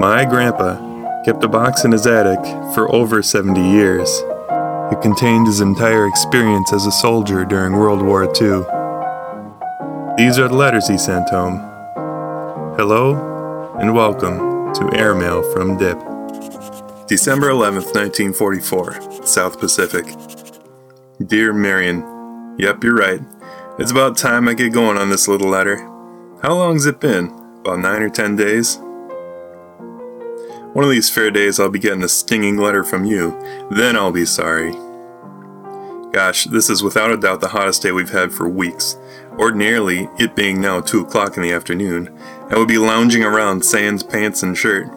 My grandpa kept a box in his attic for over 70 years. It contained his entire experience as a soldier during World War II. These are the letters he sent home. Hello and welcome to Airmail from Dip. December 11th, 1944, South Pacific. Dear Marion, Yep, you're right. It's about time I get going on this little letter. How long's it been? About nine or ten days? One of these fair days I'll be getting a stinging letter from you. Then I'll be sorry. Gosh, this is without a doubt the hottest day we've had for weeks. Ordinarily, it being now 2 o'clock in the afternoon, I would be lounging around sans pants and shirt.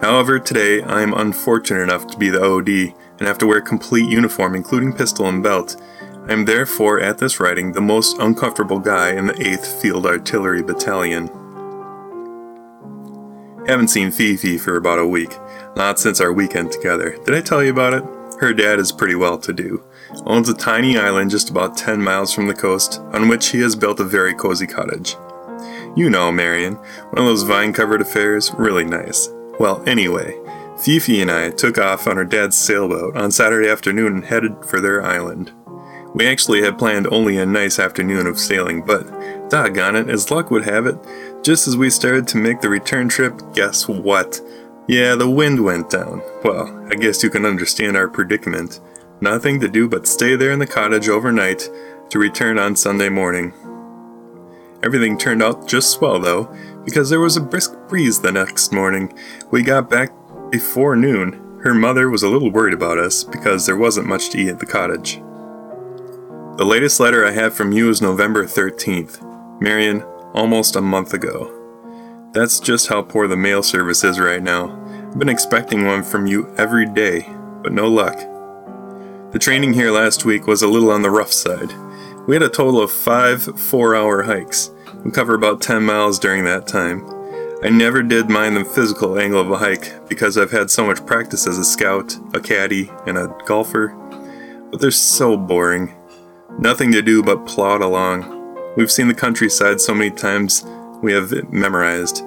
However, today I am unfortunate enough to be the OD and have to wear complete uniform, including pistol and belt. I am therefore, at this writing, the most uncomfortable guy in the 8th Field Artillery Battalion. Haven't seen Fifi for about a week, not since our weekend together. Did I tell you about it? Her dad is pretty well to do, owns a tiny island just about 10 miles from the coast, on which he has built a very cozy cottage. You know, Marion, one of those vine covered affairs, really nice. Well, anyway, Fifi and I took off on her dad's sailboat on Saturday afternoon and headed for their island. We actually had planned only a nice afternoon of sailing, but doggone it, as luck would have it, just as we started to make the return trip, guess what? Yeah, the wind went down. Well, I guess you can understand our predicament. Nothing to do but stay there in the cottage overnight to return on Sunday morning. Everything turned out just swell though, because there was a brisk breeze the next morning. We got back before noon. Her mother was a little worried about us because there wasn't much to eat at the cottage. The latest letter I have from you is November 13th. Marion, almost a month ago. That's just how poor the mail service is right now. I've been expecting one from you every day, but no luck. The training here last week was a little on the rough side. We had a total of five four hour hikes. We cover about 10 miles during that time. I never did mind the physical angle of a hike because I've had so much practice as a scout, a caddy, and a golfer, but they're so boring. Nothing to do but plod along. We've seen the countryside so many times we have it memorized.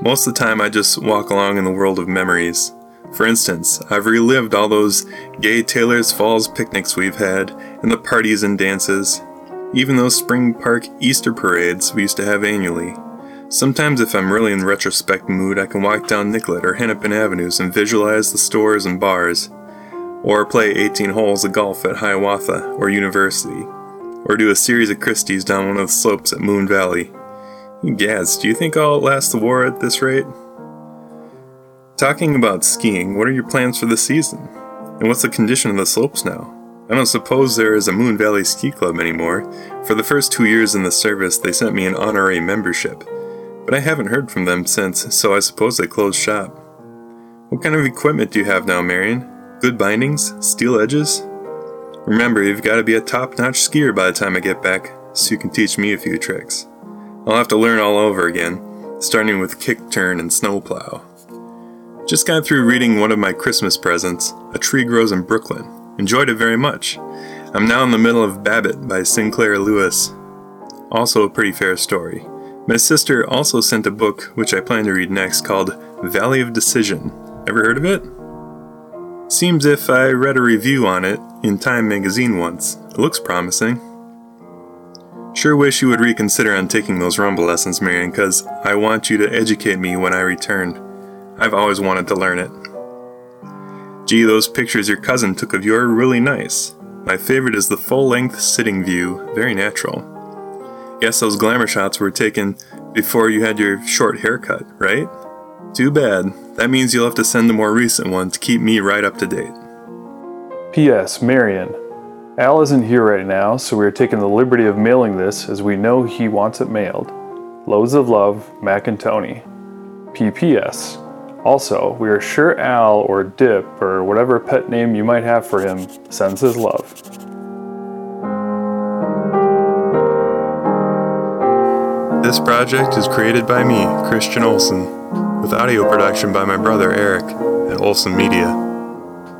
Most of the time, I just walk along in the world of memories. For instance, I've relived all those gay Taylor's Falls picnics we've had, and the parties and dances, even those spring park Easter parades we used to have annually. Sometimes, if I'm really in retrospect mood, I can walk down Nicollet or Hennepin Avenues and visualize the stores and bars or play 18 holes of golf at Hiawatha or University, or do a series of Christies down one of the slopes at Moon Valley. Gads, do you think I'll last the war at this rate? Talking about skiing, what are your plans for the season? And what's the condition of the slopes now? I don't suppose there is a Moon Valley Ski Club anymore. For the first two years in the service, they sent me an honorary membership, but I haven't heard from them since, so I suppose they closed shop. What kind of equipment do you have now, Marion? Good bindings, steel edges. Remember, you've got to be a top notch skier by the time I get back, so you can teach me a few tricks. I'll have to learn all over again, starting with kick turn and snowplow. Just got through reading one of my Christmas presents, A Tree Grows in Brooklyn. Enjoyed it very much. I'm now in the middle of Babbitt by Sinclair Lewis. Also a pretty fair story. My sister also sent a book which I plan to read next called Valley of Decision. Ever heard of it? Seems if I read a review on it in Time magazine once. It looks promising. Sure wish you would reconsider on taking those rumba lessons, Marion, because I want you to educate me when I return. I've always wanted to learn it. Gee, those pictures your cousin took of you are really nice. My favorite is the full length sitting view, very natural. Guess those glamour shots were taken before you had your short haircut, right? Too bad. That means you'll have to send a more recent one to keep me right up to date. P.S. Marion. Al isn't here right now, so we are taking the liberty of mailing this as we know he wants it mailed. Loads of love, Mac and Tony. P.P.S. Also, we are sure Al or Dip or whatever pet name you might have for him sends his love. This project is created by me, Christian Olson, with audio production by my brother Eric at Olson Media.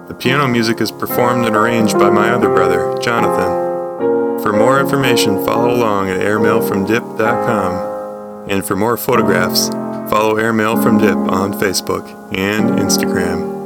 The piano music is performed and arranged by my other brother, Jonathan. For more information, follow along at airmailfromdip.com. And for more photographs, Follow Airmail from Dip on Facebook and Instagram.